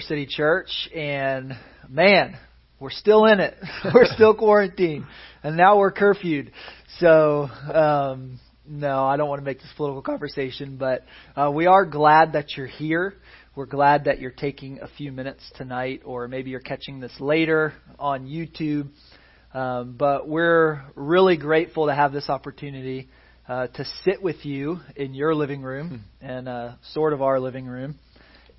Well, good evening, Redeemer City Church. And man, we're still in it. we're still quarantined. And now we're curfewed. So, um, no, I don't want to make this political conversation, but uh, we are glad that you're here. We're glad that you're taking a few minutes tonight, or maybe you're catching this later on YouTube. Um, but we're really grateful to have this opportunity uh, to sit with you in your living room hmm. and uh, sort of our living room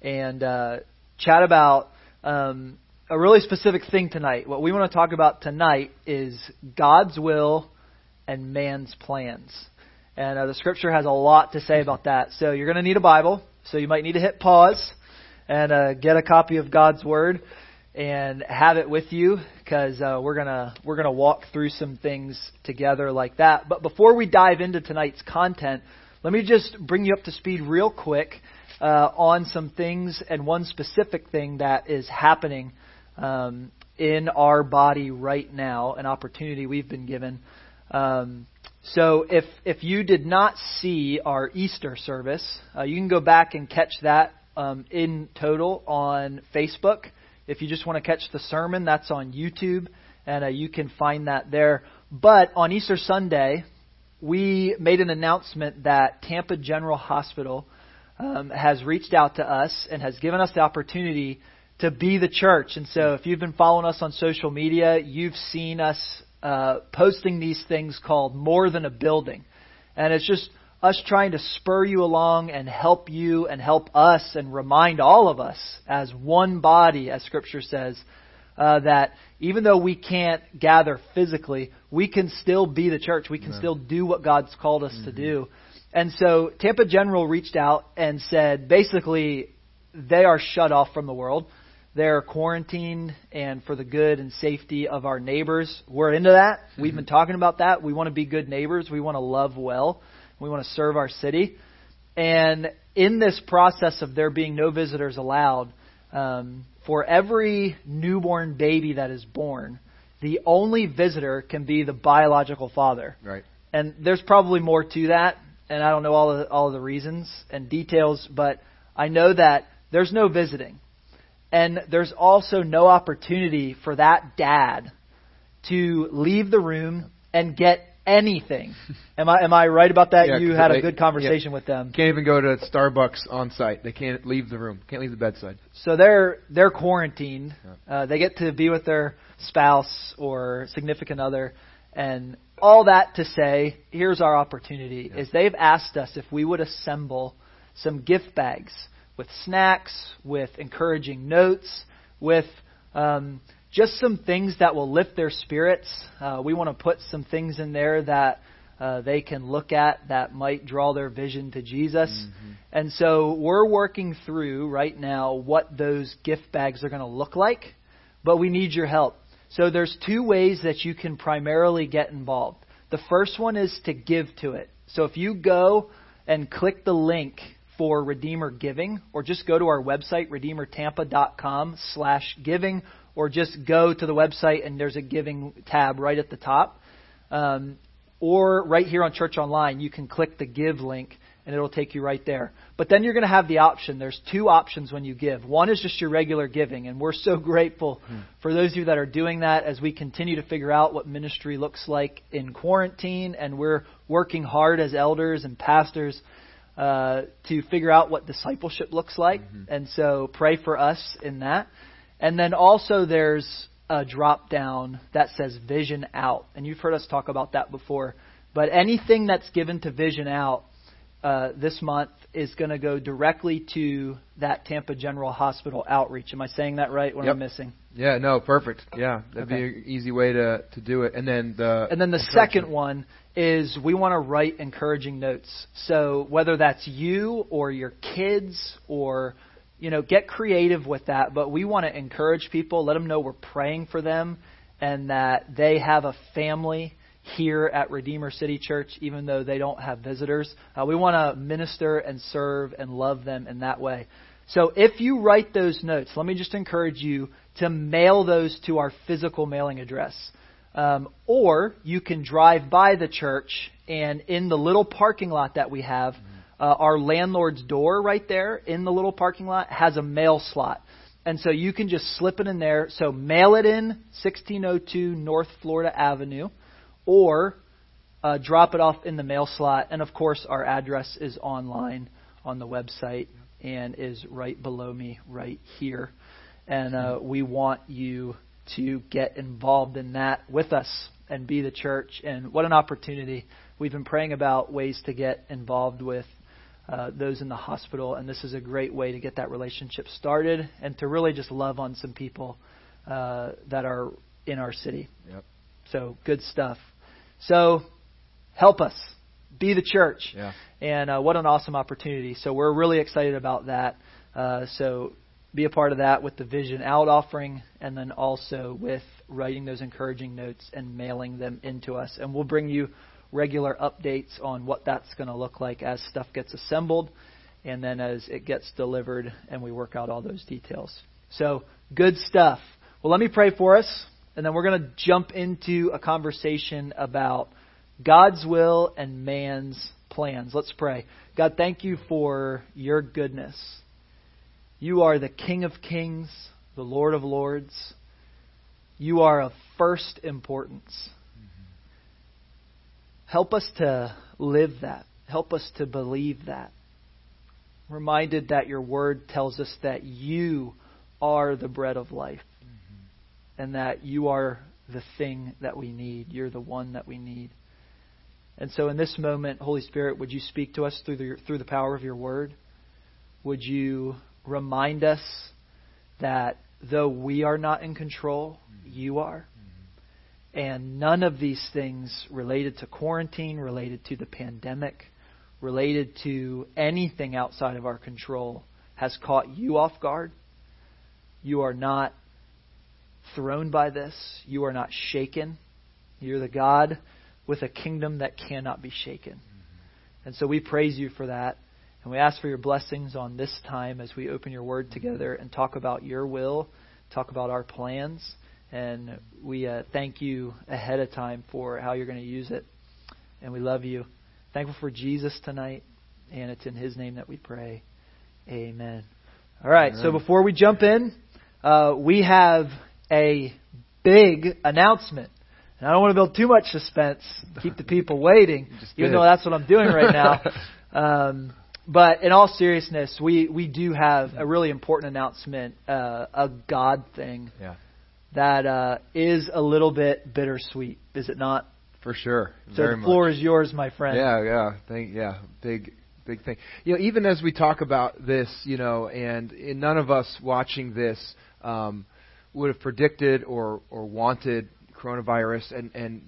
and uh, chat about um, a really specific thing tonight. What we want to talk about tonight is God's will and man's plans. And uh, the scripture has a lot to say about that. So you're going to need a Bible. So you might need to hit pause and uh, get a copy of God's Word and have it with you because uh, we're gonna we're gonna walk through some things together like that. But before we dive into tonight's content, let me just bring you up to speed real quick uh, on some things and one specific thing that is happening um, in our body right now, an opportunity we've been given. Um, so if if you did not see our Easter service, uh, you can go back and catch that um, in total on Facebook. If you just want to catch the sermon, that's on YouTube, and uh, you can find that there. But on Easter Sunday, we made an announcement that Tampa General Hospital um, has reached out to us and has given us the opportunity to be the church. And so, if you've been following us on social media, you've seen us uh, posting these things called More Than a Building. And it's just us trying to spur you along and help you and help us and remind all of us as one body, as Scripture says, uh, that even though we can't gather physically, we can still be the church. We can still do what God's called us mm-hmm. to do. And so Tampa General reached out and said basically they are shut off from the world. They're quarantined and for the good and safety of our neighbors. We're into that. Mm-hmm. We've been talking about that. We want to be good neighbors. We want to love well. We want to serve our city. And in this process of there being no visitors allowed, um, for every newborn baby that is born, the only visitor can be the biological father. Right. And there's probably more to that and I don't know all the, all of the reasons and details, but I know that there's no visiting. And there's also no opportunity for that dad to leave the room and get anything. Am I am I right about that? Yeah, you had they, a good conversation yeah, with them. Can't even go to Starbucks on site. They can't leave the room. Can't leave the bedside. So they're they're quarantined. Uh, they get to be with their spouse or significant other, and all that to say, here's our opportunity: yeah. is they've asked us if we would assemble some gift bags with snacks, with encouraging notes, with um, just some things that will lift their spirits. Uh, we want to put some things in there that uh, they can look at that might draw their vision to Jesus. Mm-hmm. And so we're working through right now what those gift bags are going to look like, but we need your help. So there's two ways that you can primarily get involved. The first one is to give to it. So if you go and click the link for Redeemer Giving, or just go to our website, redeemertampa.com slash giving, or just go to the website and there's a giving tab right at the top. Um, or right here on Church Online, you can click the give link and it'll take you right there. But then you're going to have the option. There's two options when you give. One is just your regular giving, and we're so grateful hmm. for those of you that are doing that as we continue to figure out what ministry looks like in quarantine, and we're working hard as elders and pastors uh, to figure out what discipleship looks like. Mm-hmm. And so pray for us in that. And then also there's a drop down that says Vision Out, and you've heard us talk about that before. But anything that's given to Vision Out uh, this month is going to go directly to that Tampa General Hospital outreach. Am I saying that right? What yep. am I missing? Yeah, no, perfect. Yeah, that'd okay. be an easy way to to do it. And then the and then the second one is we want to write encouraging notes. So whether that's you or your kids or you know, get creative with that, but we want to encourage people, let them know we're praying for them and that they have a family here at Redeemer City Church, even though they don't have visitors. Uh, we want to minister and serve and love them in that way. So if you write those notes, let me just encourage you to mail those to our physical mailing address. Um, or you can drive by the church and in the little parking lot that we have, uh, our landlord's door right there in the little parking lot has a mail slot. And so you can just slip it in there. So mail it in 1602 North Florida Avenue or uh, drop it off in the mail slot. And of course, our address is online on the website and is right below me right here. And uh, we want you to get involved in that with us and be the church. And what an opportunity. We've been praying about ways to get involved with uh, those in the hospital, and this is a great way to get that relationship started and to really just love on some people uh, that are in our city. Yep. So good stuff. So help us be the church. Yeah. And uh, what an awesome opportunity. So we're really excited about that. Uh, so be a part of that with the Vision Out offering and then also with writing those encouraging notes and mailing them into us. And we'll bring you regular updates on what that's going to look like as stuff gets assembled and then as it gets delivered and we work out all those details. So, good stuff. Well, let me pray for us and then we're going to jump into a conversation about God's will and man's plans. Let's pray. God, thank you for your goodness. You are the King of kings, the Lord of lords. You are of first importance. Help us to live that. Help us to believe that. Reminded that your word tells us that you are the bread of life. And that you are the thing that we need. You're the one that we need. And so in this moment, Holy Spirit, would you speak to us through the, through the power of your word? Would you remind us that though we are not in control, mm-hmm. you are? Mm-hmm. And none of these things related to quarantine, related to the pandemic, related to anything outside of our control has caught you off guard. You are not thrown by this. You are not shaken. You're the God with a kingdom that cannot be shaken. And so we praise you for that. And we ask for your blessings on this time as we open your word together and talk about your will, talk about our plans. And we uh, thank you ahead of time for how you're going to use it. And we love you. Thankful for Jesus tonight. And it's in his name that we pray. Amen. All right, Amen. so before we jump in, uh, we have a big announcement. And I don't want to build too much suspense, keep the people waiting, even though that's what I'm doing right now. Um, but in all seriousness, we, we do have a really important announcement, uh, a God thing. Yeah that uh, is a little bit bittersweet, is it not? For sure. So the floor much. is yours, my friend. Yeah, yeah. Thank yeah, big big thing. You know, even as we talk about this, you know, and, and none of us watching this um, would have predicted or or wanted coronavirus and and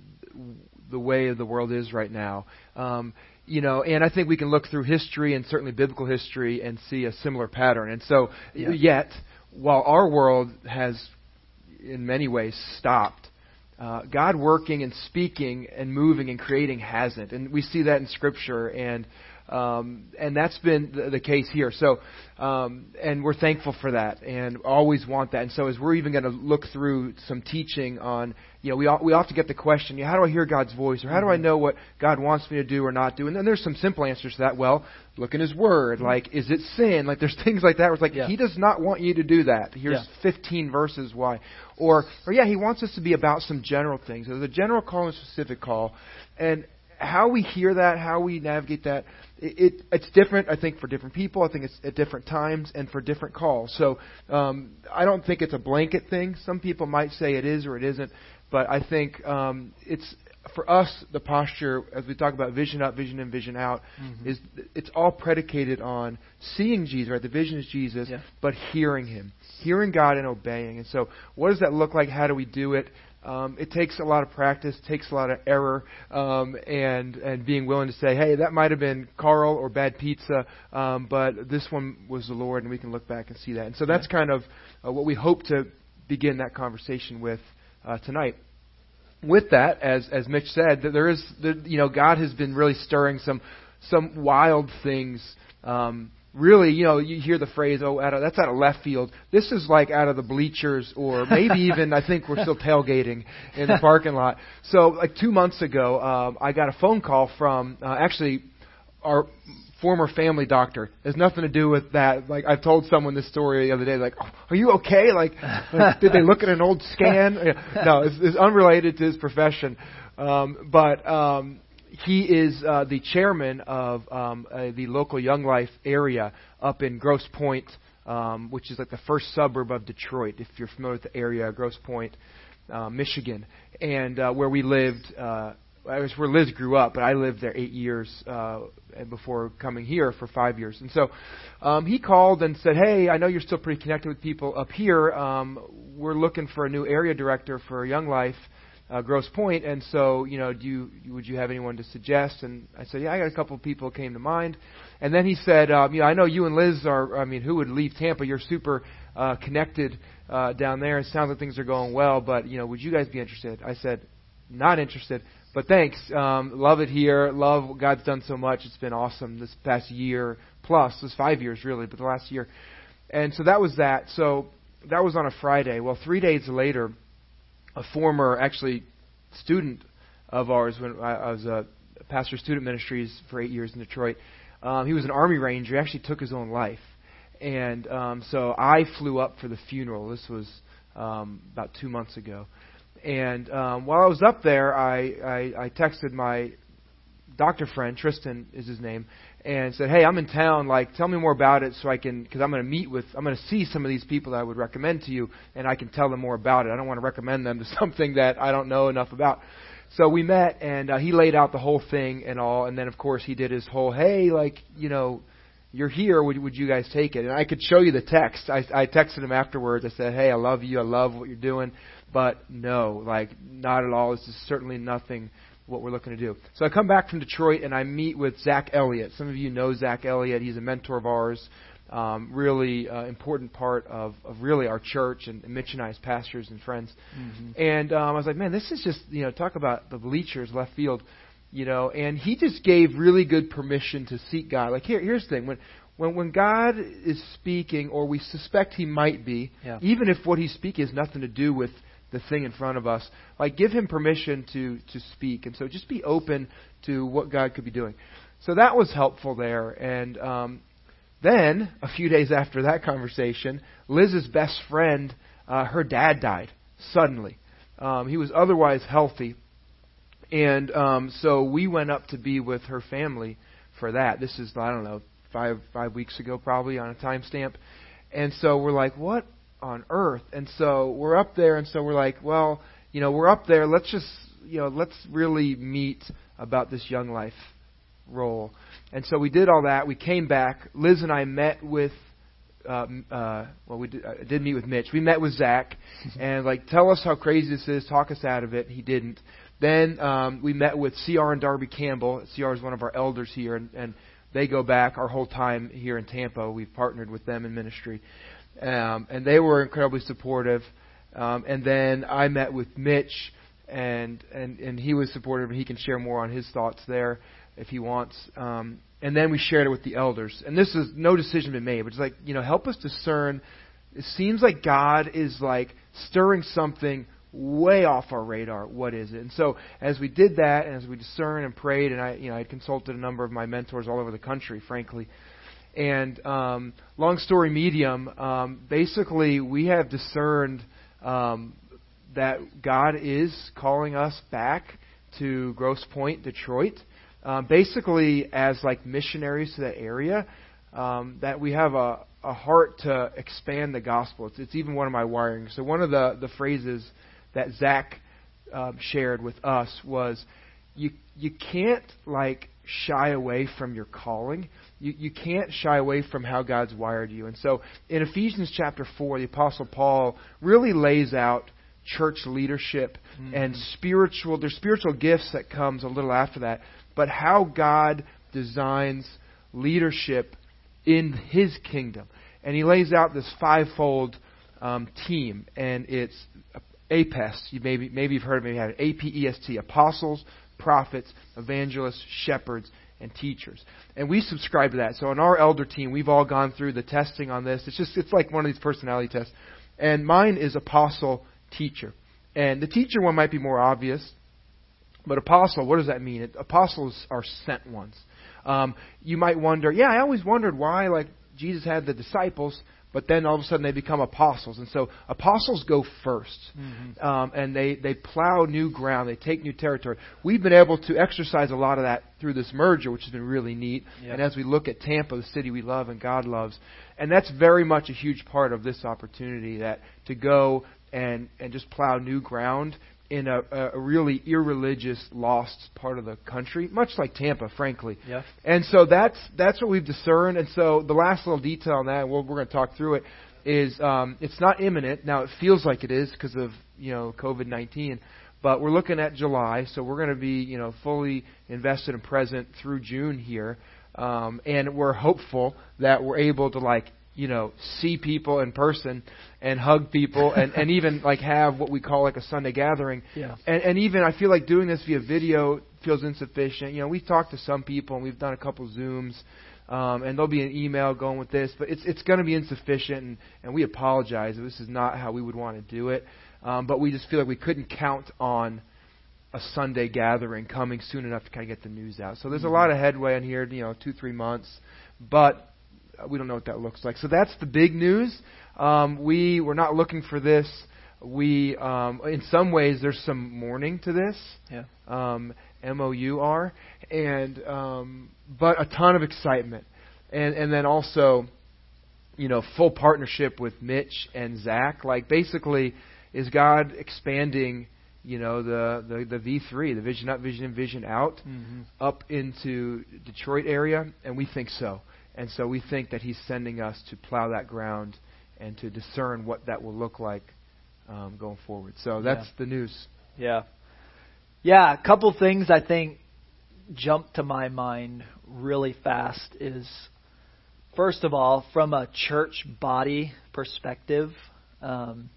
the way the world is right now. Um, you know, and I think we can look through history and certainly biblical history and see a similar pattern. And so, yeah. yet, while our world has in many ways stopped. Uh, God working and speaking and moving and creating hasn't, and we see that in Scripture, and um, and that's been the, the case here. So, um, and we're thankful for that, and always want that. And so, as we're even going to look through some teaching on, you know, we we often get the question, you know, how do I hear God's voice, or how do I know what God wants me to do or not do? And then there's some simple answers to that. Well, look in His Word. Like, is it sin? Like, there's things like that where it's like yeah. He does not want you to do that. Here's yeah. 15 verses why, or or yeah, He wants us to be about some general things. There's a general call and a specific call, and how we hear that, how we navigate that, it, it, it's different. I think for different people. I think it's at different times and for different calls. So um, I don't think it's a blanket thing. Some people might say it is or it isn't, but I think um, it's for us the posture as we talk about vision up, vision in, vision out mm-hmm. is it's all predicated on seeing Jesus. Right, the vision is Jesus, yeah. but hearing Him, hearing God and obeying. And so, what does that look like? How do we do it? Um, it takes a lot of practice, takes a lot of error, um, and and being willing to say, hey, that might have been Carl or bad pizza, um, but this one was the Lord, and we can look back and see that. And so that's kind of uh, what we hope to begin that conversation with uh, tonight. With that, as as Mitch said, that there is, you know, God has been really stirring some some wild things. Um, really, you know, you hear the phrase, "Oh, out of, that's out of left field." This is like out of the bleachers, or maybe even I think we're still tailgating in the parking lot. So, like two months ago, um, I got a phone call from uh, actually our former family doctor. It has nothing to do with that. Like I've told someone this story the other day. Like, oh, are you okay? Like, like, did they look at an old scan? no, it's, it's unrelated to his profession. Um, but um, he is uh, the chairman of um, uh, the local Young Life area up in Grosse Pointe, um, which is like the first suburb of Detroit. If you're familiar with the area, Grosse Pointe, uh, Michigan, and uh, where we lived. Uh, I was where Liz grew up, but I lived there eight years uh, before coming here for five years. And so um, he called and said, "Hey, I know you're still pretty connected with people up here. Um, we're looking for a new area director for Young Life, uh, Grosse Pointe, and so you know, do you would you have anyone to suggest?" And I said, "Yeah, I got a couple of people came to mind." And then he said, um, "You know, I know you and Liz are. I mean, who would leave Tampa? You're super uh, connected uh, down there. It sounds like things are going well, but you know, would you guys be interested?" I said, "Not interested." But thanks. Um, love it here. Love what God's done so much. It's been awesome this past year plus. This five years really, but the last year. And so that was that. So that was on a Friday. Well, three days later, a former actually student of ours when I, I was a pastor of student ministries for eight years in Detroit. Um, he was an army ranger. He actually took his own life, and um, so I flew up for the funeral. This was um, about two months ago, and um, while I was up there, I, I, I texted my doctor friend Tristan is his name, and said, "Hey, I'm in town. Like, tell me more about it so I can, because I'm going to meet with, I'm going to see some of these people that I would recommend to you, and I can tell them more about it. I don't want to recommend them to something that I don't know enough about." So we met, and uh, he laid out the whole thing and all, and then of course he did his whole, "Hey, like, you know." You're here. Would, would you guys take it? And I could show you the text. I, I texted him afterwards. I said, "Hey, I love you. I love what you're doing." But no, like not at all. This is certainly nothing what we're looking to do. So I come back from Detroit and I meet with Zach Elliott. Some of you know Zach Elliott. He's a mentor of ours. Um, really uh, important part of, of really our church and, and Mitch and I as pastors and friends. Mm-hmm. And um, I was like, man, this is just you know talk about the bleachers left field, you know. And he just gave really good permission to seek God. Like here, here's the thing when. When, when God is speaking, or we suspect He might be, yeah. even if what He's speaking has nothing to do with the thing in front of us. Like give him permission to to speak, and so just be open to what God could be doing. So that was helpful there, and um, then a few days after that conversation, Liz's best friend, uh, her dad died suddenly. Um, he was otherwise healthy, and um, so we went up to be with her family for that. This is I don't know five five weeks ago probably on a timestamp, and so we're like, what on earth. And so we're up there, and so we're like, well, you know, we're up there. Let's just, you know, let's really meet about this young life role. And so we did all that. We came back. Liz and I met with. Uh, uh, well, we did, uh, did meet with Mitch. We met with Zach, and like, tell us how crazy this is. Talk us out of it. He didn't. Then um, we met with CR and Darby Campbell. CR is one of our elders here, and, and they go back our whole time here in Tampa. We've partnered with them in ministry um, and they were incredibly supportive. Um, and then I met with Mitch, and and and he was supportive, and he can share more on his thoughts there if he wants. Um, and then we shared it with the elders. And this is no decision been made, but it's like you know, help us discern. It seems like God is like stirring something way off our radar. What is it? And so as we did that, and as we discerned and prayed, and I, you know, I consulted a number of my mentors all over the country, frankly, and um, long story medium, um, basically, we have discerned um, that God is calling us back to Grosse Pointe, Detroit, um, basically as like missionaries to that area. Um, that we have a, a heart to expand the gospel. It's, it's even one of my wiring. So one of the the phrases that Zach um, shared with us was, "You you can't like shy away from your calling. You, you can't shy away from how God's wired you. And so in Ephesians chapter 4, the Apostle Paul really lays out church leadership mm-hmm. and spiritual, there's spiritual gifts that comes a little after that, but how God designs leadership in His kingdom. And he lays out this fivefold um, team, and it's APEST. You maybe maybe you've heard of it. Maybe had A P E S T. Apostles, prophets, evangelists, shepherds, and teachers. And we subscribe to that. So on our elder team, we've all gone through the testing on this. It's just it's like one of these personality tests. And mine is apostle teacher. And the teacher one might be more obvious, But apostle, what does that mean? Apostles are sent ones. Um, you might wonder, yeah, I always wondered why, like Jesus had the disciples, but then all of a sudden they become apostles. And so apostles go 1st mm-hmm. um, and they, they plow new ground, they take new territory. We've been able to exercise a lot of that through this merger, which has been really neat. Yep. And as we look at Tampa, the city we love and God loves, and that's very much a huge part of this opportunity that to go and, and just plow new ground in a, a really irreligious, lost part of the country, much like Tampa, frankly. Yes. And so that's that's what we've discerned. And so the last little detail on that, we're, we're going to talk through it, is um, it's not imminent. Now it feels like it is because of you know COVID nineteen, but we're looking at July, so we're going to be you know fully invested and present through June here, um, and we're hopeful that we're able to like you know, see people in person and hug people and, and even like have what we call like a Sunday gathering. Yeah. And, and even I feel like doing this via video feels insufficient. You know, we've talked to some people and we've done a couple Zooms. Um, and there'll be an email going with this, but it's it's going to be insufficient, and, and we apologize. This is not how we would want to do it, um, but we just feel like we couldn't count on a Sunday gathering coming soon enough to kind of get the news out. So there's a mm-hmm. lot of headway in here, you know, two three months, but we don't know what that looks like. So that's the big news. Um, we were not looking for this. We, um, in some ways, there's some mourning to this. Yeah. Um, M O U R, and um, but a ton of excitement, and and then also, you know, full partnership with Mitch and Zach. Like basically, is God expanding? you know the the, the V3, the Vision Up, Vision In, Vision Out, mm-hmm. up into Detroit area, and we think so. And so we think that He's sending us to plow that ground and to discern what that will look like um, going forward. So that's yeah. the news. Yeah. Yeah, a couple things I think jump to my mind really fast is first of all, from a church body perspective, um,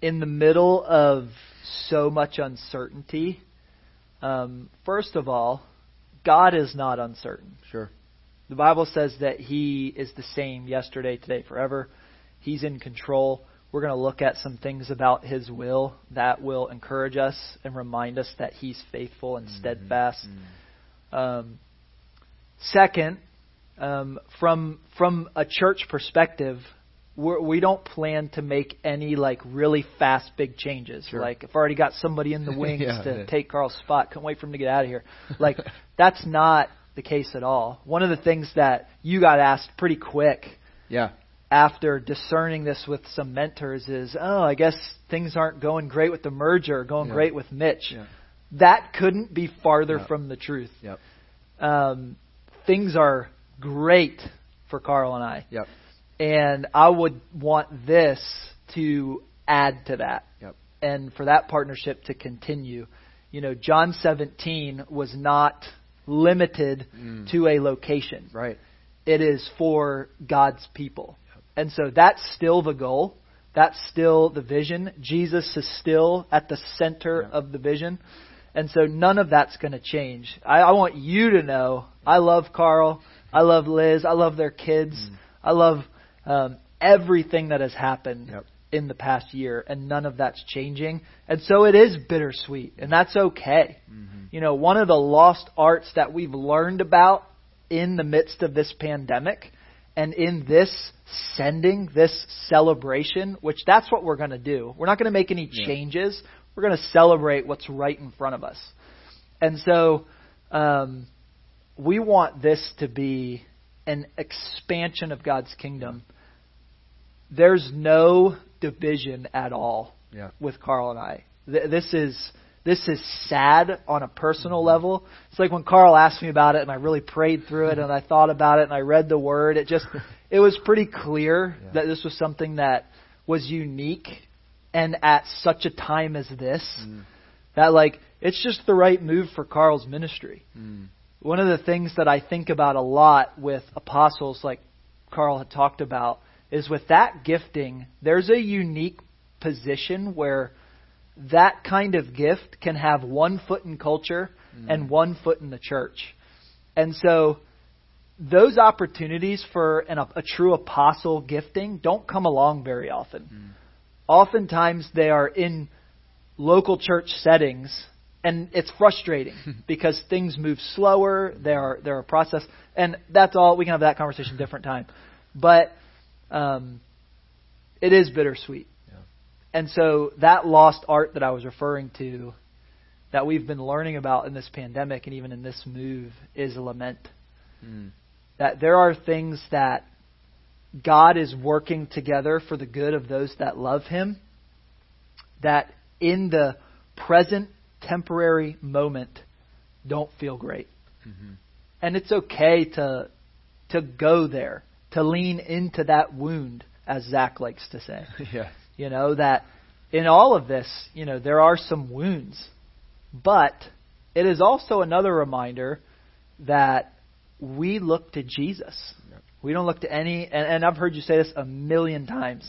in the middle of so much uncertainty, um, first of all, God is not uncertain. Sure. The Bible says that He is the same yesterday, today, forever. He's in control. We're going to look at some things about His will that will encourage us and remind us that He's faithful and mm-hmm. steadfast. Mm-hmm. Um, second, um, from from a church perspective, we're, we do not plan to make any like really fast big changes. Sure. Like I've already got somebody in the wings yeah, to yeah. take Carl's spot. Can't wait for him to get out of here. Like that's not the case at all. One of the things that you got asked pretty quick yeah. After discerning this with some mentors is, oh, I guess things aren't going great with the merger, going yeah. great with Mitch. Yeah. That couldn't be farther from the truth. Yep. Um, things are great for Carl and I. Yep. And I would want this to add to that. Yep. And for that partnership to continue. You know, John 17 was not limited mm. to a location. Right. It is for God's people. And so that's still the goal. That's still the vision. Jesus is still at the center yeah. of the vision. And so none of that's going to change. I, I, want you to know I love Carl. I love Liz. I love their kids. Mm. I love um, everything that has happened yep. in the past year, and none of that's changing. And so it is bittersweet, and that's okay. Mm-hmm. You know, one of the lost arts that we've learned about in the midst of this pandemic and in this sending, this celebration, which that's what we're going to do. We're not going to make any changes. We're going to celebrate what's right in front of us. And so um, we want this to be an expansion of God's kingdom. There's no division at all yeah. with Carl and I. This is this is sad on a personal level. It's like when Carl asked me about it and I really prayed through it and I thought about it and I read the word. It just, it was pretty clear yeah. that this was something that was unique and at such a time as this mm. that like, it's just the right move for Carl's ministry. Mm. One of the things that I think about a lot with apostles like Carl had talked about is with that gifting, there's a unique position where that kind of gift can have one foot in culture mm. and one foot in the church. And so those opportunities for an, a true apostle gifting don't come along very often. Mm. Oftentimes they are in local church settings and it's frustrating because things move slower. There are there are process, and that's all. We can have that conversation a different time, but um, it is bittersweet. And so that lost art that I was referring to, that we've been learning about in this pandemic and even in this move, is a lament. Mm. That there are things that God is working together for the good of those that love Him. That in the present temporary moment don't feel great. Mm-hmm. And it's okay to to go there, to lean into that wound, as Zach likes to say. yeah. You know, that in all of this, you know, there are some wounds. But it is also another reminder that we look to Jesus. Yep. We don't look to any, and, and I've heard you say this a million times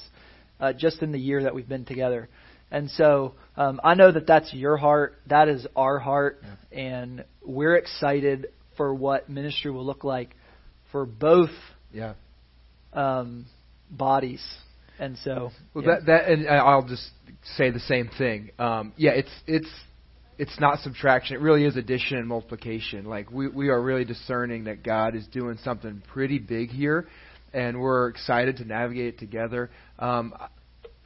uh, just in the year that we've been together. And so um, I know that that's your heart. That is our heart. And we're excited for what ministry will look like for both Yeah. um, bodies. And so, Well, yeah. that that and I'll just say the same thing. Um, yeah, it's it's it's not subtraction. It really is addition and multiplication. Like we we are really discerning that God is doing something pretty big here, and we're excited to navigate it together. Um,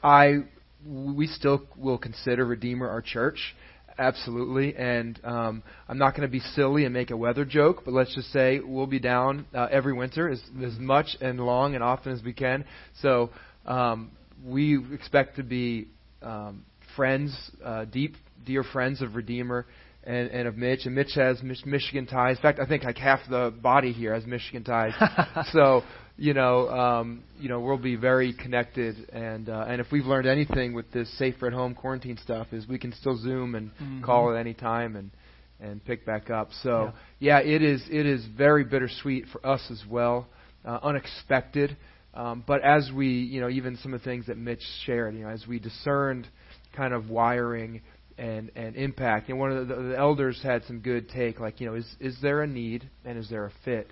I we still will consider Redeemer our church. Absolutely, and um, I'm not going to be silly and make a weather joke, but let's just say we'll be down uh, every winter as as much and long and often as we can. So um, we expect to be um, friends, uh, deep, dear friends of Redeemer and, and of Mitch. And Mitch has Mich- Michigan ties. In fact, I think like half the body here has Michigan ties. so you know, um, you know, we'll be very connected. And uh, and if we've learned anything with this safer at home quarantine stuff, is we can still Zoom and Mhm. call at any time and and pick back up. So yeah, it is it is very bittersweet for us as well, uh, unexpected. Um, but as we, you know, even some of the things that Mitch shared, you know, as we discerned kind of wiring and and impact, know, one of the, the elders had some good take, like, you know, is is there a need and is there a fit?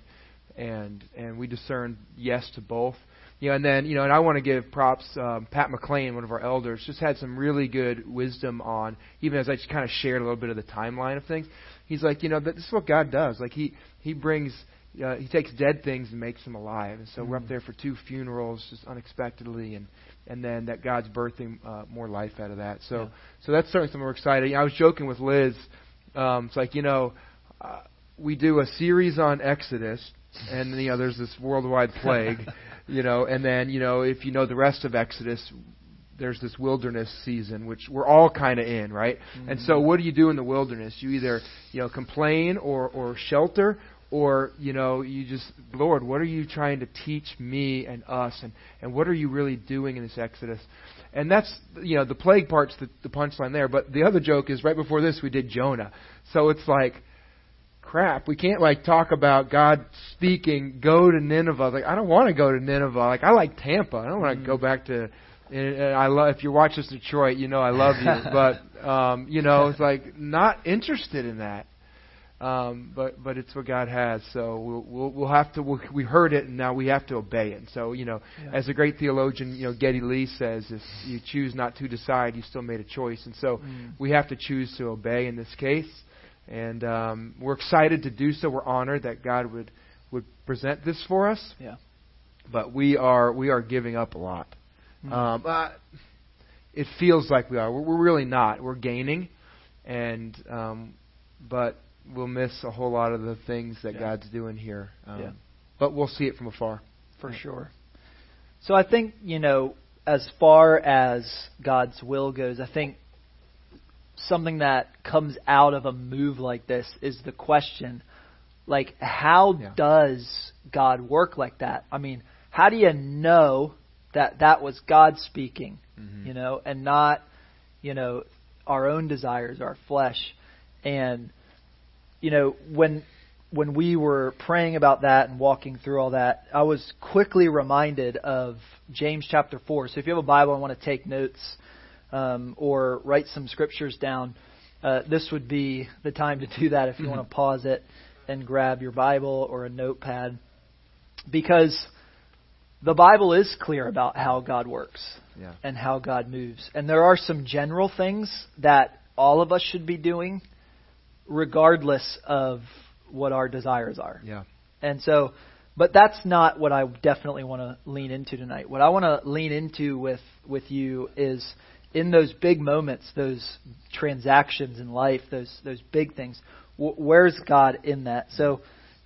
And and we discerned yes to both. You know, and then you know, and I want to give props. Um, Pat McLean, one of our elders, just had some really good wisdom on. Even as I just kind of shared a little bit of the timeline of things, he's like, you know, this is what God does. Like he he brings uh, he takes dead things and makes them alive. And so we're up Mhm. there for two funerals just unexpectedly, and and then that God's birthing uh, more life out of that. So Yeah. so that's certainly something we're excited. You know, I was joking with Liz. Um, it's like you know, uh, we do a series on Exodus, and you know, there's this worldwide plague. you know, and then you know, if you know the rest of Exodus, there's this wilderness season, which we're all kind of in, right? And so, what do you do in the wilderness? You either you know complain or or shelter, or you know you just Lord, what are you trying to teach me and us, and and what are you really doing in this Exodus? And that's you know the plague part's the, the punchline there. But the other joke is right before this we did Jonah, so it's like crap. We can't like talk about God speaking. Go to Nineveh. Like I don't want to go to Nineveh. Like I like Tampa. I don't want to go back to. And, and I love if you watch this Detroit, you know I love you. but um, you know it's like not interested in that. Um, but but it's what God has. So we'll we'll, we'll have to. We'll, we heard it, and now we have to obey it. And so you know, Yeah. as a great theologian, you know Geddy Lee says, if you choose not to decide, you still made a choice. And so Mm. we have to choose to obey in this case and um, we're excited to do so. We're honored that God would would present this for us. Yeah. But we are we are giving up a lot. Mm. Um, uh, it feels like we are. We're, we're really not. We're gaining, and um, but we'll miss a whole lot of the things that Yeah. God's doing here. Um, Yeah. But we'll see it from afar. for sure. So I think, you know, as far as God's will goes, I think something that comes out of a move like this is the question like how Yeah. does God work like that? I mean, how do you know that that was God speaking, Mhm. you know, and not, you know, our own desires, our flesh. And you know, when when we were praying about that and walking through all that, I was quickly reminded of James chapter 4. So if you have a Bible and want to take notes um, or write some scriptures down, uh, this would be the time to do that if you Mhm. want to pause it and grab your Bible or a notepad. Because the Bible is clear about how God works Yeah. and how God moves. And there are some general things that all of us should be doing regardless of what our desires are. Yeah. And so, but that's not what I definitely want to lean into tonight. What I want to lean into with with you is in those big moments, those transactions in life, those those big things. Wh- where's God in that? So,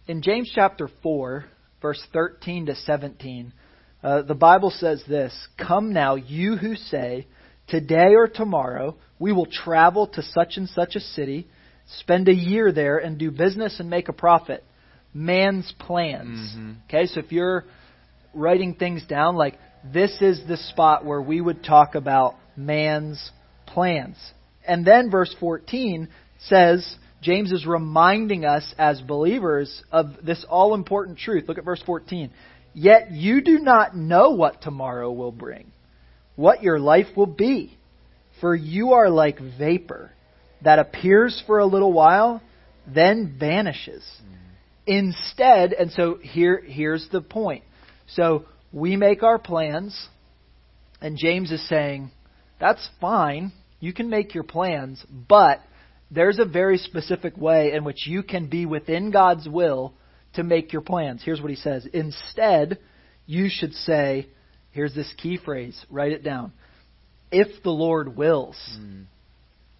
in James chapter four, verse thirteen to seventeen, uh, the Bible says this: "Come now, you who say." Today or tomorrow, we will travel to such and such a city, spend a year there, and do business and make a profit. Man's plans. Mhm. Okay, so if you're writing things down, like this is the spot where we would talk about man's plans. And then verse 14 says, James is reminding us as believers of this all important truth. Look at verse 14. Yet you do not know what tomorrow will bring what your life will be. For you are like vapor that appears for a little while, then vanishes. Instead, and so here, here's the point. So we make our plans, and James is saying, that's fine. You can make your plans, but there's a very specific way in which you can be within God's will to make your plans. Here's what he says. Instead, you should say, here's this key phrase, write it down. If the Lord wills, Mm.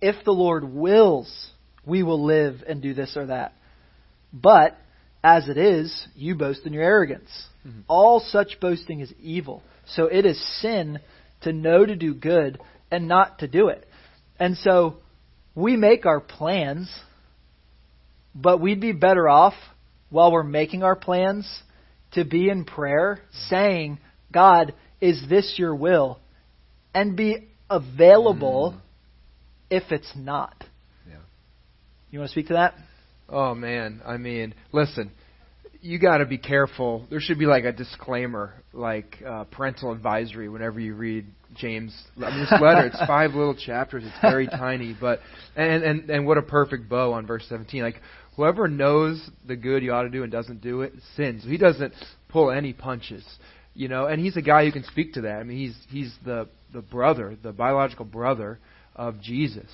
If the Lord wills, we will live and do this or that. But as it is, you boast in your arrogance. Mhm. All such boasting is evil. So it is sin to know to do good and not to do it. And so we make our plans, but we'd be better off while we're making our plans to be in prayer saying, God, is this your will? And be available Mm. If it's not. Yeah. You want to speak to that? Oh man, I mean, listen, you got to be careful. There should be like a disclaimer, like uh, parental advisory, whenever you read James. I mean, this letter, it's five little chapters. It's very tiny, but and and and what a perfect bow on verse 17. Like whoever knows the good you ought to do and doesn't do it sins. He doesn't pull any punches, you know. And he's a guy who can speak to that. I mean, he's he's the the brother, the biological brother of Jesus.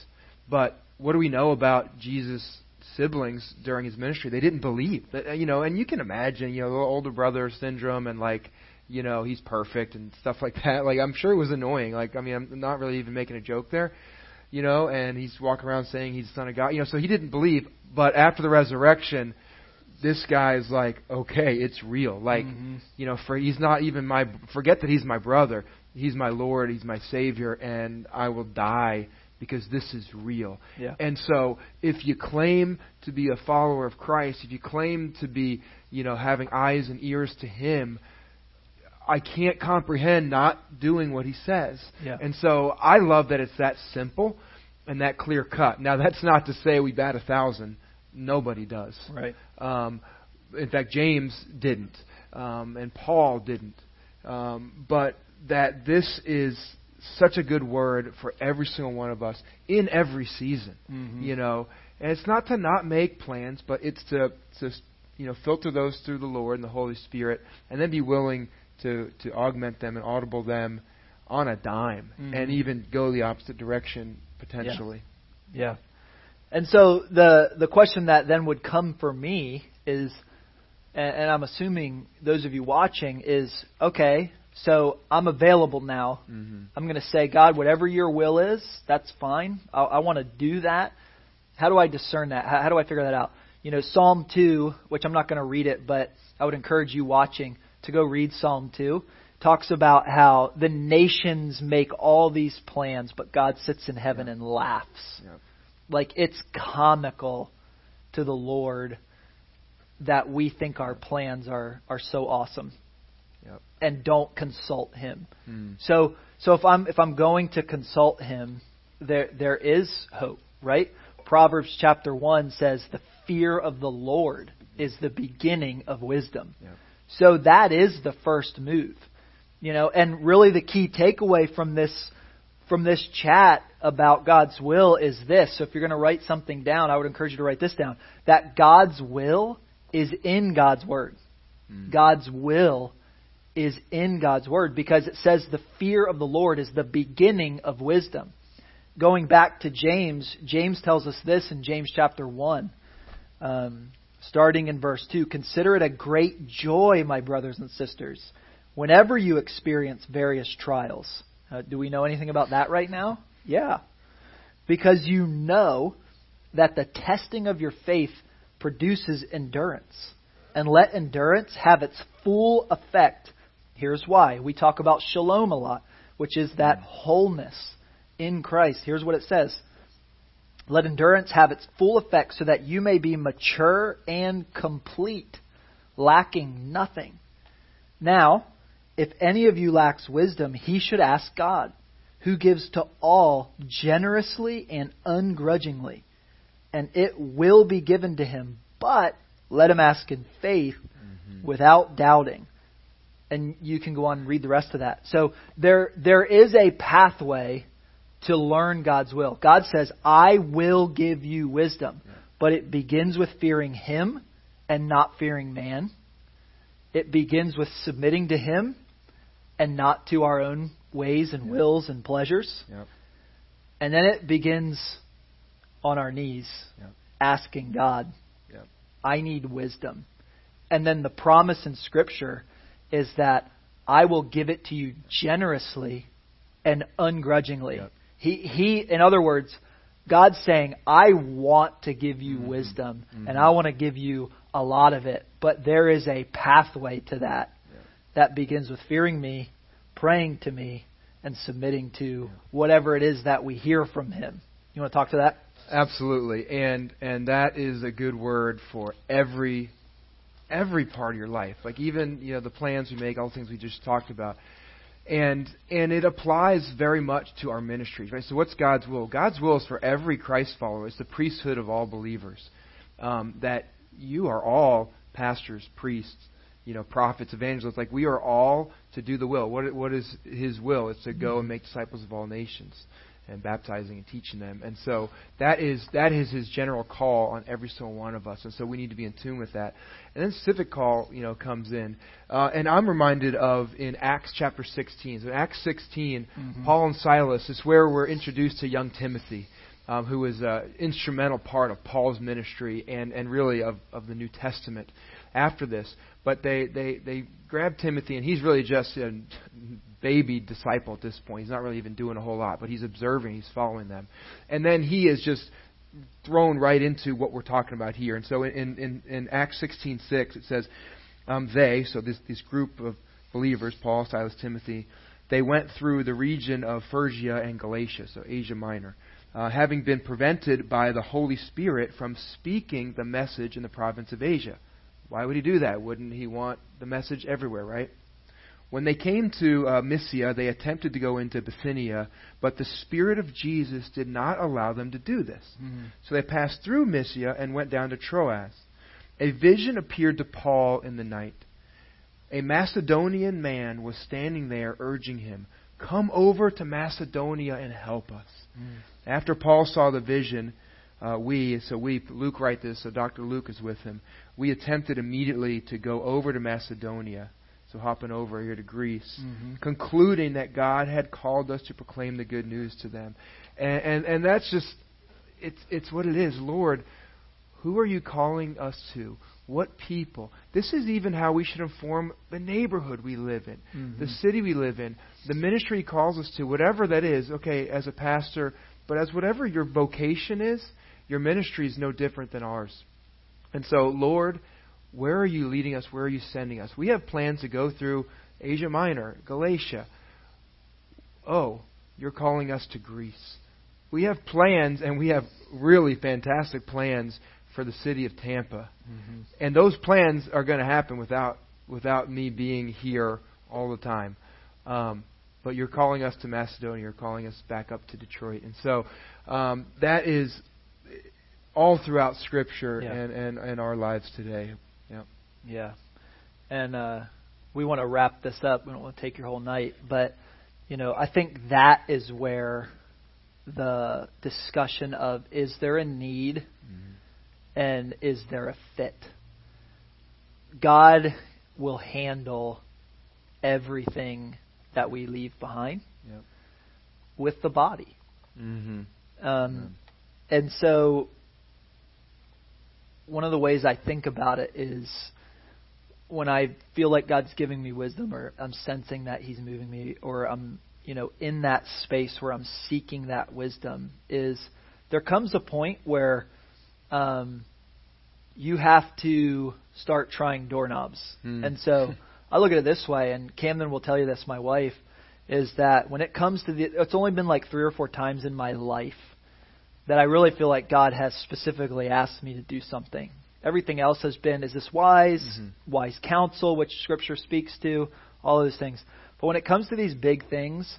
But what do we know about Jesus' siblings during his ministry? They didn't believe. You know, and you can imagine, you know, the older brother syndrome and like, you know, he's perfect and stuff like that. Like, I'm sure it was annoying. Like, I mean, I'm not really even making a joke there. You know, and he's walking around saying he's the son of God. You know, so he didn't believe. But after the resurrection, this guy's like, okay, it's real. Like, Mhm. you know, for he's not even my. Forget that he's my brother. He's my Lord. He's my Savior, and I will die because this is real. Yeah. And so, if you claim to be a follower of Christ, if you claim to be, you know, having eyes and ears to Him, I can't comprehend not doing what He says. Yeah. And so, I love that it's that simple and that clear cut. Now, that's not to say we bat a thousand. Nobody does. Right. Um, in fact, James didn't, um, and Paul didn't. Um, but that this is such a good word for every single one of us in every season. Mhm. You know, and it's not to not make plans, but it's to to you know filter those through the Lord and the Holy Spirit, and then be willing to to augment them and audible them on a dime, Mhm. and even go the opposite direction potentially. Yeah. And so the the question that then would come for me is, and, and I'm assuming those of you watching is, okay, so I'm available now. Mm-hmm. I'm going to say, God, whatever your will is, that's fine. I, I want to do that. How do I discern that? How, how do I figure that out? You know, Psalm 2, which I'm not going to read it, but I would encourage you watching to go read Psalm 2, talks about how the nations make all these plans, but God sits in heaven and laughs. Yep. Like, it's comical to the Lord that we think our plans are, are so awesome Yep. and don't consult Him. Mm. So so if I'm if I'm going to consult him, there there is hope, right? Proverbs chapter 1 says the fear of the Lord is the beginning of wisdom. Yep. So that is the first move. You know, and really the key takeaway from this from this chat about God's will is this. So if you're going to write something down, I would encourage you to write this down. That God's will is in God's word. Mm. God's will is in God's word because it says the fear of the Lord is the beginning of wisdom. going back to James, James tells us this in James chapter 1, um, starting in verse 2 Consider it a great joy, my brothers and sisters, whenever you experience various trials. Uh, do we know anything about that right now? Yeah. Because you know that the testing of your faith produces endurance. And let endurance have its full effect. Here's why. We talk about shalom a lot, which is that wholeness in Christ. Here's what it says Let endurance have its full effect so that you may be mature and complete, lacking nothing. Now, if any of you lacks wisdom, he should ask God, who gives to all generously and ungrudgingly, and it will be given to him. But let him ask in faith mm-hmm. without doubting. And you can go on and read the rest of that. So there there is a pathway to learn God's will. God says, I will give you wisdom. Yeah. But it begins with fearing Him and not fearing man. It begins with submitting to Him and not to our own ways and yeah. wills and pleasures. Yeah. And then it begins on our knees, asking God, I need wisdom. And then the promise in Scripture is that I will give it to you generously and ungrudgingly. He, he, in other words, God's saying, I want to give you mm-hmm. wisdom mm-hmm. and I want to give you a lot of it, but there is a pathway to that yeah. that begins with fearing me, praying to me, and submitting to yeah. whatever it is that we hear from Him. You want to talk to that? Absolutely, and and that is a good word for every every part of your life. Like even you know the plans we make, all the things we just talked about and and it applies very much to our ministries, right? So, what's God's will? God's will is for every Christ follower. It's the priesthood of all believers. Um, that you are all pastors, priests, you know, prophets, evangelists. Like we are all to do the will. What what is His will? It's to go and make disciples of all nations and baptizing and teaching them. And so that is that is his general call on every single one of us. And so we need to be in tune with that. And then civic call, you know, comes in. Uh, and I'm reminded of in Acts chapter 16. So in Acts 16, mm-hmm. Paul and Silas is where we're introduced to young Timothy. Um, who was an instrumental part of Paul's ministry and, and really of, of the New Testament after this. But they, they, they grab Timothy, and he's really just a baby disciple at this point. He's not really even doing a whole lot, but he's observing, he's following them. And then he is just thrown right into what we're talking about here. And so in, in, in Acts 16.6, it says, um, they, so this, this group of believers, Paul, Silas, Timothy, they went through the region of Phrygia and Galatia, so Asia Minor, uh, having been prevented by the Holy Spirit from speaking the message in the province of Asia. Why would he do that? Wouldn't he want the message everywhere, right? When they came to uh, Mysia, they attempted to go into Bithynia, but the Spirit of Jesus did not allow them to do this. Mm-hmm. So they passed through Mysia and went down to Troas. A vision appeared to Paul in the night. A Macedonian man was standing there urging him, Come over to Macedonia and help us. Mm. After Paul saw the vision, uh, we, so we, Luke write this, so Dr. Luke is with him, we attempted immediately to go over to Macedonia, so hopping over here to Greece, mm-hmm. concluding that God had called us to proclaim the good news to them. And, and, and that's just, it's, it's what it is. Lord, who are you calling us to? What people? This is even how we should inform the neighborhood we live in, mm-hmm. the city we live in, the ministry He calls us to, whatever that is. Okay, as a pastor, but as whatever your vocation is, your ministry is no different than ours. And so, Lord, where are you leading us? Where are you sending us? We have plans to go through Asia Minor, Galatia. Oh, you're calling us to Greece. We have plans, and we have really fantastic plans for the city of Tampa. Mm-hmm. And those plans are going to happen without without me being here all the time. Um, but you're calling us to Macedonia. You're calling us back up to Detroit. And so um, that is all throughout Scripture yeah. and, and, and our lives today. Yeah. Yeah. And uh, we want to wrap this up. We don't want to take your whole night. But, you know, I think that is where the discussion of is there a need mm-hmm. and is there a fit? God will handle everything that we leave behind yep. with the body. Mm-hmm. Um, and so, one of the ways I think about it is when I feel like God's giving me wisdom, or I'm sensing that He's moving me, or I'm, you know, in that space where I'm seeking that wisdom, is there comes a point where um, you have to start trying doorknobs. Hmm. And so I look at it this way, and Camden will tell you this, my wife, is that when it comes to the, it's only been like three or four times in my life that I really feel like God has specifically asked me to do something. Everything else has been, is this wise? Mm-hmm. Wise counsel, which Scripture speaks to, all those things. But when it comes to these big things,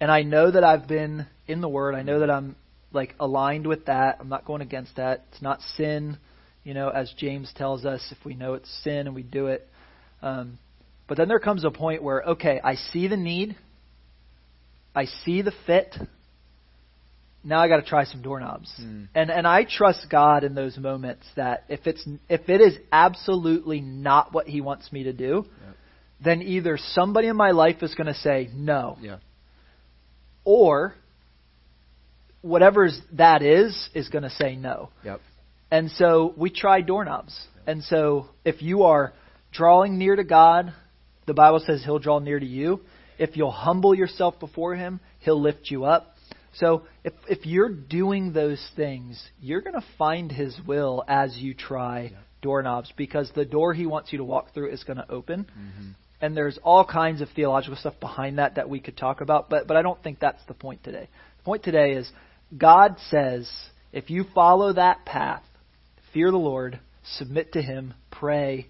and I know that I've been in the Word, I know that I'm like aligned with that. I'm not going against that. It's not sin, you know, as James tells us. If we know it's sin and we do it, um, but then there comes a point where okay, I see the need, I see the fit. Now I got to try some doorknobs, Mm. and and I trust God in those moments that if it's if it is absolutely not what He wants me to do, Yep. then either somebody in my life is going to say no, Yeah. or whatever that is is going to say no. Yep. And so we try doorknobs. And so if you are drawing near to God, the Bible says He'll draw near to you. If you'll humble yourself before Him, He'll lift you up. So if if you're doing those things, you're going to find His will as you try doorknobs because the door He wants you to walk through is going to open. Mm-hmm. And there's all kinds of theological stuff behind that that we could talk about, but but I don't think that's the point today. The point today is God says if you follow that path, fear the Lord, submit to Him, pray,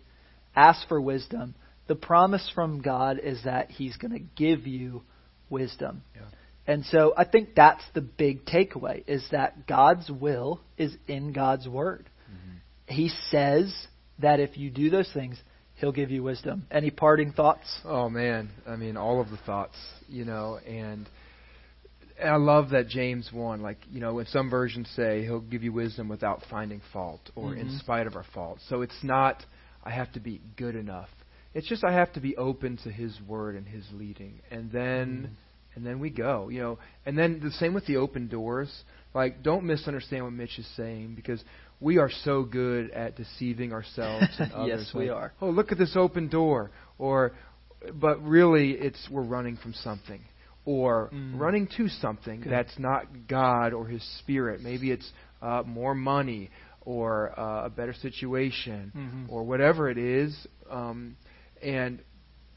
ask for wisdom. The promise from God is that He's going to give you wisdom. Yeah. And so I think that's the big takeaway is that God's will is in God's word. He says that if you do those things, he'll give you wisdom. Any parting thoughts? Oh man, I mean all of the thoughts, you know, and I love that James one, like you know, when some versions say he'll give you wisdom without finding fault or in Mhm. spite of our faults. So it's not I have to be good enough. It's just I have to be open to His word and His leading, and then and then we go, you know. And then the same with the open doors. Like, don't misunderstand what Mitch is saying because we are so good at deceiving ourselves and others. Yes, we Like, are. Oh, look at this open door, or but really it's we're running from something or Mm. running to something Good. that's not God or His Spirit. Maybe it's uh, more money or uh, a better situation Mhm. or whatever it is. Um, and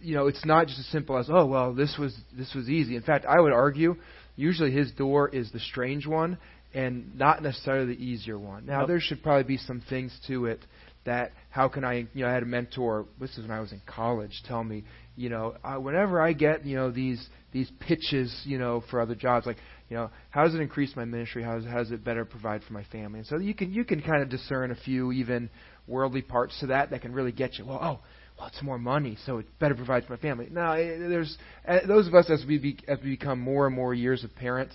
you know, it's not just as simple as oh well, this was this was easy. In fact, I would argue usually His door is the strange one and not necessarily the easier one. Now Nope. there should probably be some things to it that how can I you know I had a mentor this is when I was in college tell me you know uh, whenever I get you know these these pitches you know for other jobs like you know how does it increase my ministry how does, how does it better provide for my family and so you can you can kind of discern a few even worldly parts to that that can really get you well oh well it's more money so it better provides my family. No eh, there's uh, those of us as we be, as we become more and more years of parents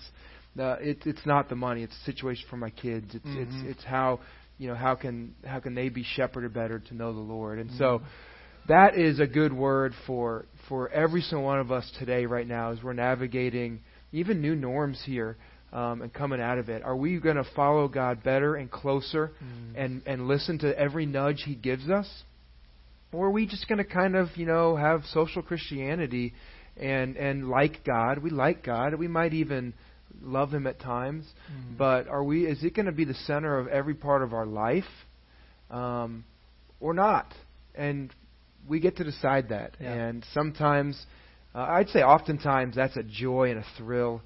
uh, it, it's not the money it's the situation for my kids. It's Mhm. it's it's how you know how can how can they be shepherded better to know the Lord? And so that is a good word for for every single one of us today right now as we're navigating even new norms here um, and coming out of it. Are we going to follow God better and closer Mm. and and listen to every nudge he gives us or are we just going to kind of you know have social Christianity and and like God? We like God. We might even love him at times. Mm. but are we is it going to be the center of every part of our life um, or not? And we get to decide that. Yeah. and sometimes uh, i'd say oftentimes that's a joy and a thrill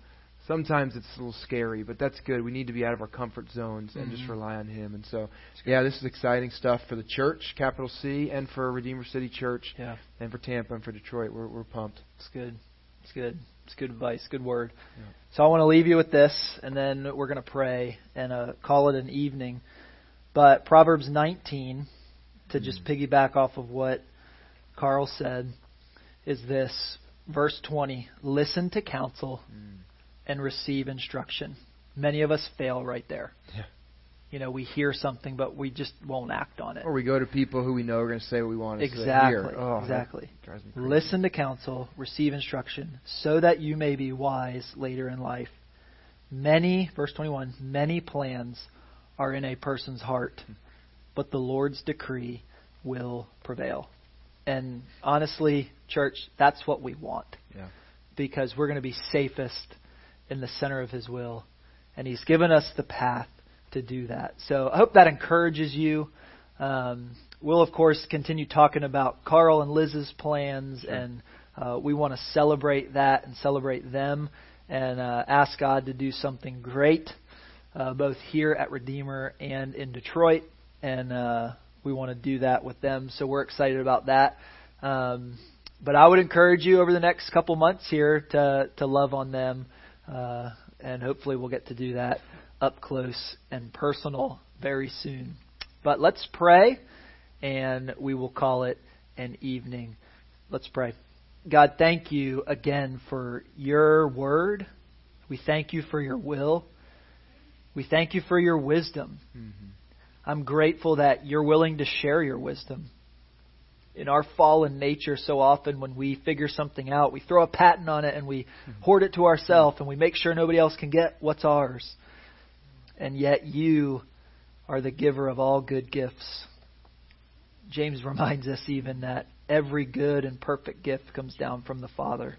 sometimes it's a little scary but that's good we need to be out of our comfort zones and just Mhm. rely on him and so yeah this is exciting stuff for the church capital c and for redeemer city church Yeah, and for tampa and for detroit we're, we're pumped it's good. It's good. It's good advice. Good word. Yeah. So I want to leave you with this, and then we're going to pray and uh, call it an evening. But Proverbs 19, to just piggyback off of what Carl said, is this verse 20: Listen to counsel and receive instruction. Many of us fail right there. Yeah. You know, we hear something, but we just won't act on it. or we go to people who we know are going to say what we want to say Exactly. here. Oh, exactly. crazy. Listen to counsel, receive instruction, so that you may be wise later in life. Many, verse 21, many plans are in a person's heart, hmm. but the Lord's decree will prevail. And honestly, church, that's what we want. Yeah. Because we're going to be safest in the center of His will. And He's given us the path to do that. So I hope that encourages you. Um, we'll, of course, continue talking about Carl and Liz's plans, Sure. and uh, we want to celebrate that and celebrate them and uh, ask God to do something great, uh, both here at Redeemer and in Detroit. And uh, we want to do that with them. So we're excited about that. Um, but I would encourage you over the next couple months here to to love on them, uh, and hopefully we'll get to do that up close and personal very soon. But let's pray, and we will call it an evening. Let's pray. God, thank you again for your word. We thank you for your will. We thank you for your wisdom. Mm-hmm. I'm grateful that you're willing to share your wisdom. In our fallen nature, so often when we figure something out, we throw a patent on it and we hoard it to ourselves and we make sure nobody else can get what's ours. And yet you are the giver of all good gifts. James reminds us even that every good and perfect gift comes down from the Father,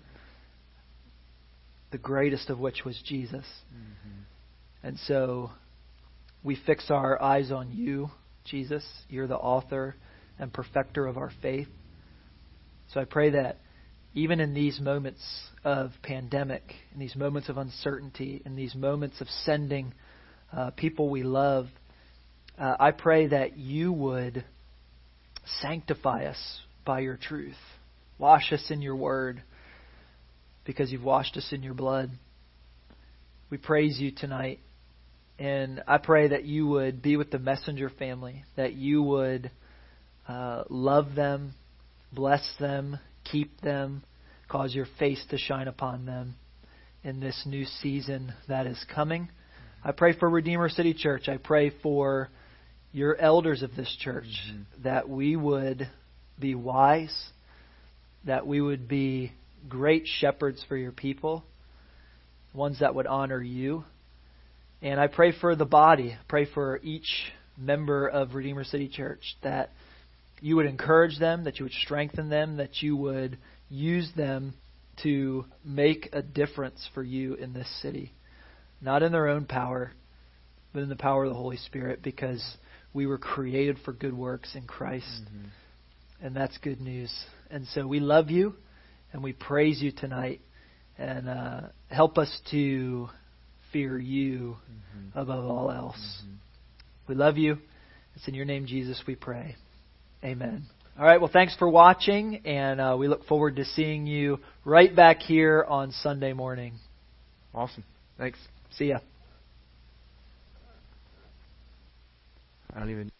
the greatest of which was Jesus. Mm-hmm. And so we fix our eyes on you, Jesus. You're the author and perfecter of our faith. So I pray that even in these moments of pandemic, in these moments of uncertainty, in these moments of sending uh, people we love, uh, I pray that you would sanctify us by your truth. Wash us in your word because you've washed us in your blood. We praise you tonight. And I pray that you would be with the messenger family, that you would uh, love them, bless them, keep them, cause your face to shine upon them in this new season that is coming. I pray for Redeemer City Church. I pray for your elders of this church Mhm. that we would be wise, that we would be great shepherds for your people, ones that would honor you. And I pray for the body, pray for each member of Redeemer City Church that you would encourage them, that you would strengthen them, that you would use them to make a difference for you in this city. Not in their own power, but in the power of the Holy Spirit, because we were created for good works in Christ. Mm-hmm. And that's good news. And so we love you and we praise you tonight. And uh, help us to fear you Mm-hmm. above all else. Mhm. We love you. It's in your name, Jesus, we pray. Amen. All right, well, thanks for watching, and uh, we look forward to seeing you right back here on Sunday morning. Awesome. Thanks. See ya. I don't even.